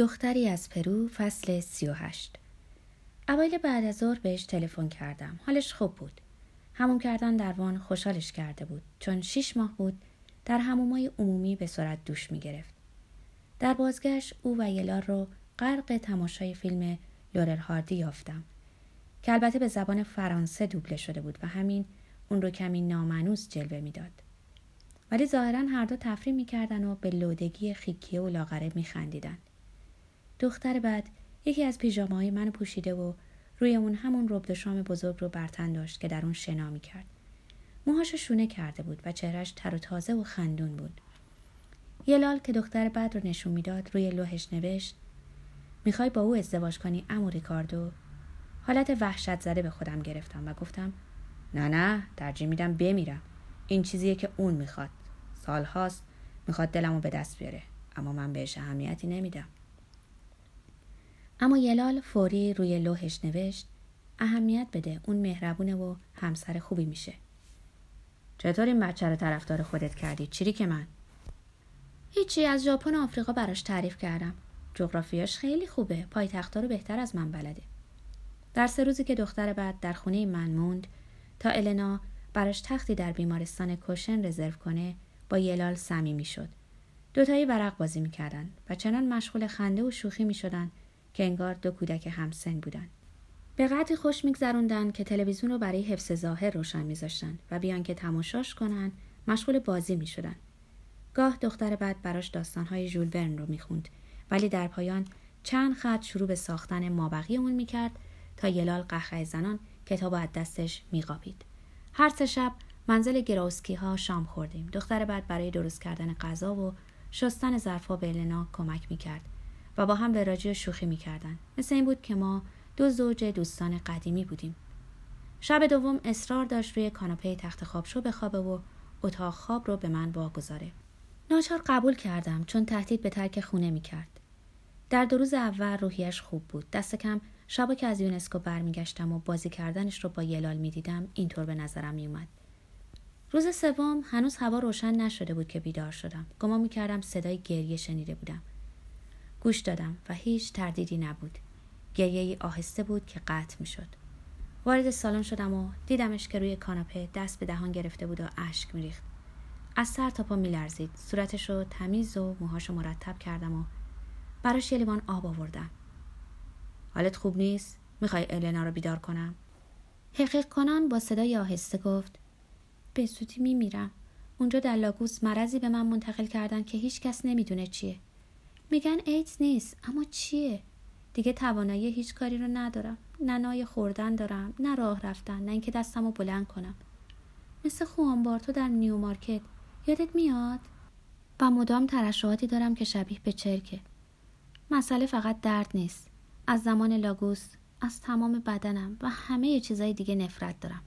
دختری از پرو فصل سی و هشت اوایل بعد از ظهر بهش تلفن کردم حالش خوب بود حموم کردن در وان خوشحالش کرده بود چون شیش ماه بود در حمومای عمومی به سرعت دوش می گرفت. در بازگشت او و یلار رو غرق تماشای فیلم لورل هاردی یافتم که البته به زبان فرانسه دوبله شده بود و همین اون رو کمی نامأنوس جلوه می‌داد. ولی ظاهرا هر دو تفریح می‌کردن و به لودگی خیکیه و لاغره میخندیدن. دختر بعد یکی از پیژامههای من پوشیده و روی اون همون رب شام بزرگ رو برتن داشت که در اون شنا کرد. موهاشو شونه کرده بود و چهرش تر و تازه و خندون بود. یلال که دختر بعد رو نشون می‌داد روی لوحش نوشت می‌خوای با او ازدواج کنی امو ریکاردو حالت وحشت زده به خودم گرفتم و گفتم نه نه ترجیح میدم بمیرم این چیزیه که اون می‌خواد سالهاست می‌خواد دلمو به دست بیاره اما من بهش اهمیتی نمیدم اما یلال فوری روی لوحش نوشت اهمیت بده اون مهربونه و همسر خوبی میشه. چطور این بچه رو طرفدار خودت کردی؟ چیری که من؟ هیچی از ژاپن و آفریقا براش تعریف کردم. جغرافیاش خیلی خوبه پایتختا رو بهتر از من بلده. در سه روزی که دختر بعد در خونه من موند تا النا براش تختی در بیمارستان کوشن رزرو کنه با یلال صمیمی شد. دوتایی ورق بازی می‌کردن و چنان مشغول خنده و شوخی می‌شدن که انگار دو کودک همسن بودن. به قدری خوش میگذروندن که تلویزیون رو برای حفظ ظاهر روشن میذاشتن و بیان که تماشاش کنن مشغول بازی می‌شدن. گاه دختر بعد براش داستانهای ژول ورن رو می‌خوند ولی در پایان چند خط شروع به ساختن مابقی اون می‌کرد تا یلال قهقه زنان کتاب از دستش میقاپید هر سه شب منزل گراوسکی ها شام خوردیم. دختر بعد برای درست کردن غذا و شستن ظرفها به النا کمک می‌کرد. و با هم راجی و شوخی می‌کردن. مثل این بود که ما دو زوج دوستان قدیمی بودیم. شب دوم اصرار داشت روی کاناپه تخت خواب شو بخوابه و اتاق خواب رو به من واگذاره. ناچار قبول کردم چون تهدید به ترک خونه می‌کرد. در دو روز اول روحیش خوب بود. دست کم شبا که از یونسکو برمیگشتم و بازی کردنش رو با یلال می‌دیدم اینطور به نظرم میومد روز سوم هنوز هوا روشن نشده بود که بیدار شدم. گمان می‌کردم صدای گریه شنیده بودم. گوش دادم و هیچ تردیدی نبود. گریه ای آهسته بود که قطع می‌شد. وارد سالن شدم و دیدمش که روی کاناپه دست به دهان گرفته بود و اشک میریخت. از سر تا پا میلرزید. صورتش رو تمیز و موهاشو مرتب کردم و براش یه لیوان آب آوردم. حالت خوب نیست؟ می‌خوای النا رو بیدار کنم؟ حقیق کنان با صدای آهسته گفت به زودی میمیرم. اونجا در لاگوس مرضی به من منتقل کردن که هیچ کس نمی‌دونه چیه. میگن ایدز نیست اما چیه؟ دیگه توانایی هیچ کاری رو ندارم. نه نای خوردن دارم نه راه رفتن نه اینکه دستم رو بلند کنم. مثل خوانبارتو در نیو مارکت. یادت میاد؟ و مدام ترشحاتی دارم که شبیه به چرکه. مسئله فقط درد نیست. از زمان لاگوس از تمام بدنم و همه چیزای دیگه نفرت دارم.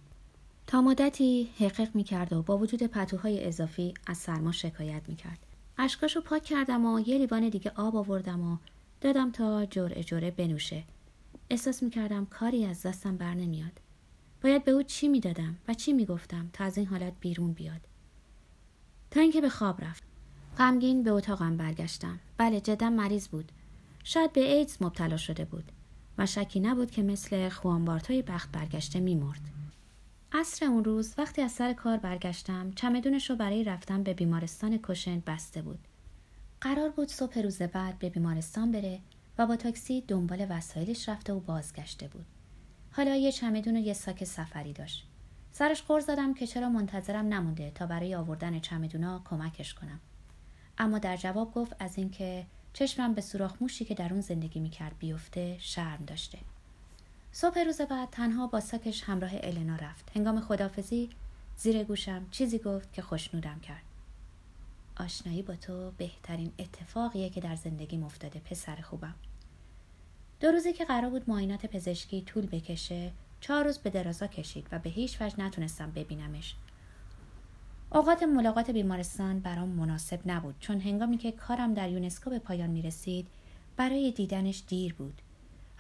تا مدتی حقیق می‌کرد و با وجود پتوهای اضافی از سرما شکایت می‌کرد. اشکاشو پاک کردم و یه لیوان دیگه آب آوردم و دادم تا جرعه جرعه بنوشه. احساس می‌کردم کاری از دستم بر نمیاد. باید به او چی می‌دادم و چی می‌گفتم تا از این حالت بیرون بیاد. تا اینکه به خواب رفت غمگین به اتاقم برگشتم. بله جدا مریض بود. شاید به ایدز مبتلا شده بود و شکی نبود که مثل خوانبارتای بخت برگشته میمرد. عصر اون روز وقتی از سر کار برگشتم چمدونش رو برای رفتن به بیمارستان کشن بسته بود. قرار بود صبح روز بعد به بیمارستان بره و با تاکسی دنبال وسایلش رفته و بازگشته بود. حالا یه چمدون و یه ساک سفری داشت. سرش خور زدم که چرا منتظرم نمونده تا برای آوردن چمدونا کمکش کنم. اما در جواب گفت از اینکه چشمم به سوراخ موشی که در اون زندگی می‌کرد بیفته شرم داشته. صبح روز بعد تنها با ساکش همراه النا رفت. هنگام خدافزی زیر گوشم چیزی گفت که خوشنودم کرد. آشنایی با تو بهترین اتفاقیه که در زندگی افتاده پسر خوبم. دو روزی که قرار بود معاینات پزشکی طول بکشه چهار روز به درازا کشید و به هیچ وجه نتونستم ببینمش. اوقات ملاقات بیمارستان برام مناسب نبود چون هنگامی که کارم در یونسکو به پایان می رسید برای دیدنش دیر بود.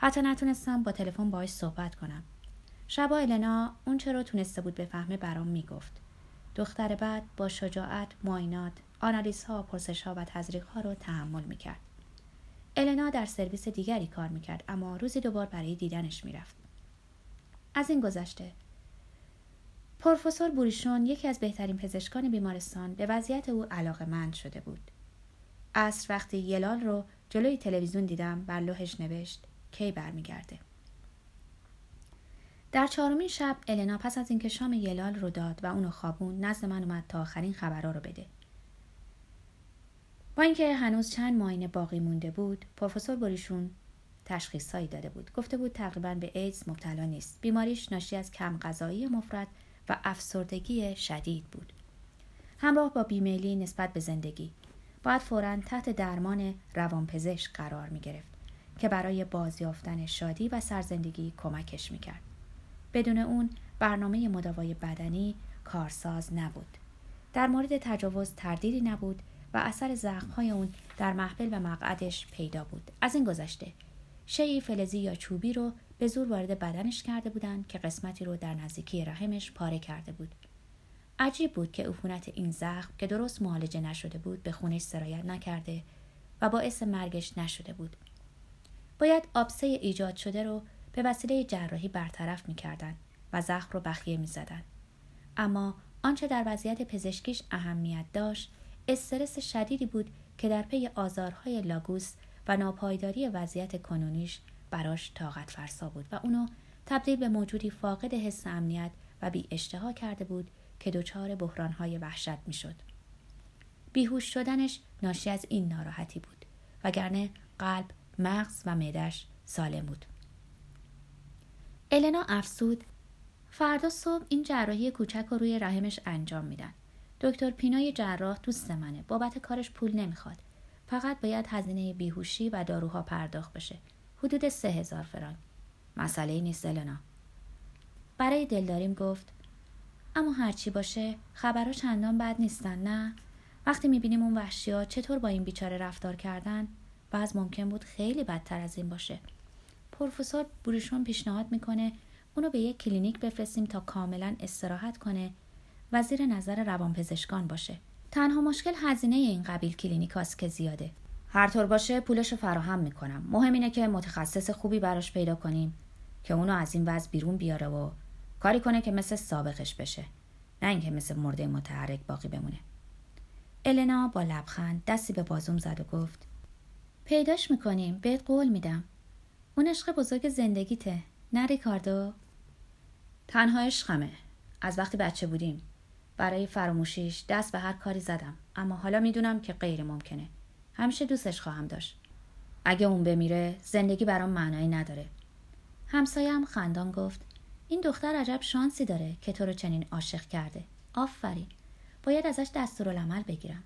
حتی نتونستم با تلفن باهاش صحبت کنم. شبا النا اون چرا تونسته بود به فهمه برام می‌گفت. دختر بعد با شجاعت معاینات آنالیز ها پرسش ها و تزریق ها رو تحمل می‌کرد. النا در سرویس دیگری کار می‌کرد اما روزی دوبار برای دیدنش می‌رفت. از این گذشته پروفسور بوریشون یکی از بهترین پزشکان بیمارستان به وضعیت او مند شده بود. عصر وقتی یلال رو جلوی تلویزیون دیدم بر لوحش نوشت کی برمیگرده. در چهارمین شب النا پس از اینکه شام یلال رو داد و اونو خوابون نزد من اومد تا آخرین خبرها رو بده. با اینکه هنوز چند ماینه باقی مونده بود پروفسور بریشون تشخیصهایی داده بود. گفته بود تقریبا به ایدز مبتلا نیست. بیماریش ناشی از کم غذایی مفرد و افسردگی شدید بود. همراه با بیمیلی نسبت به زندگی باید فورا تحت درمان روانپزشک قرار می گرفت که برای بازیافتن شادی و سرزندگی کمکش می کرد. بدون اون برنامه مداوای بدنی کارساز نبود. در مورد تجاوز تردیدی نبود و اثر زخمهای اون در محفل و مقعدش پیدا بود. از این گذشته شیعی فلزی یا چوبی رو به زور وارد بدنش کرده بودند که قسمتی رو در نزدیکی رحمش پاره کرده بود. عجیب بود که عفونت این زخم که درست معالجه نشده بود به خونش سرایت نکرده و باعث مرگش نشده بود. باید آبسه ایجاد شده رو به وسیله جراحی برطرف می‌کردند و زخم رو بخیه می‌زدند. اما آنچه در وضعیت پزشکیش اهمیت داشت استرس شدیدی بود که در پی آزارهای لاگوس و ناپایداری وضعیت کنونیش براش طاقت فرسا بود و اونو تبدیل به موجودی فاقد حس امنیت و بی اشتها کرده بود که دچار بحرانهای وحشت می‌شد. بیهوش شدنش ناشی از این ناراحتی بود وگرنه قلب، مغز و معدش سالم بود. النا افسود فردا صبح این جراحی کوچک رو روی رحمش انجام میدن. دکتر پینای جراح دوست منه. بابت کارش پول نمی‌خواد. فقط باید هزینه بیهوشی و داروها پرداخت بشه. حدود سه هزار فرانک. مسئله نیست النا. برای دلداریم گفت اما هرچی باشه خبرها چندان بد نیستن نه وقتی می‌بینیم اون وحشی ها چطور با این بیچاره رفتار کردن باز ممکن بود خیلی بدتر از این باشه. پروفسور بوریشون پیشنهاد می‌کنه اونو به یک کلینیک بفرستیم تا کاملا استراحت کنه و زیر نظر روانپزشکان باشه. تنها مشکل هزینه این قبیل کلینیک که زیاده. هر طور باشه پولش رو فراهم می‌کنم. مهم اینه که متخصص خوبی براش پیدا کنیم که اونو از این وضع بیرون بیاره و کاری کنه که مثل سابقش بشه نه اینکه مثل مرده متحرک باقی بمونه. النا با لبخند دستی به بازوم زد و گفت پیداش می‌کنیم. بهت قول میدم. اون عشق بزرگ زندگیته. نه ریکاردو؟ تنها عشقمه. از وقتی بچه بودیم. برای فراموشیش دست به هر کاری زدم. اما حالا می‌دونم که غیر ممکنه. همیشه دوستش خواهم داشت. اگه اون بمیره زندگی برام معنایی نداره. همسایم خندان گفت این دختر عجب شانسی داره که تو رو چنین عاشق کرده. آفرین. باید ازش دستورالعمل بگیرم.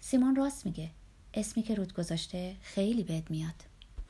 سیمون راست میگه. اسمی که رود گذاشته خیلی بد میاد.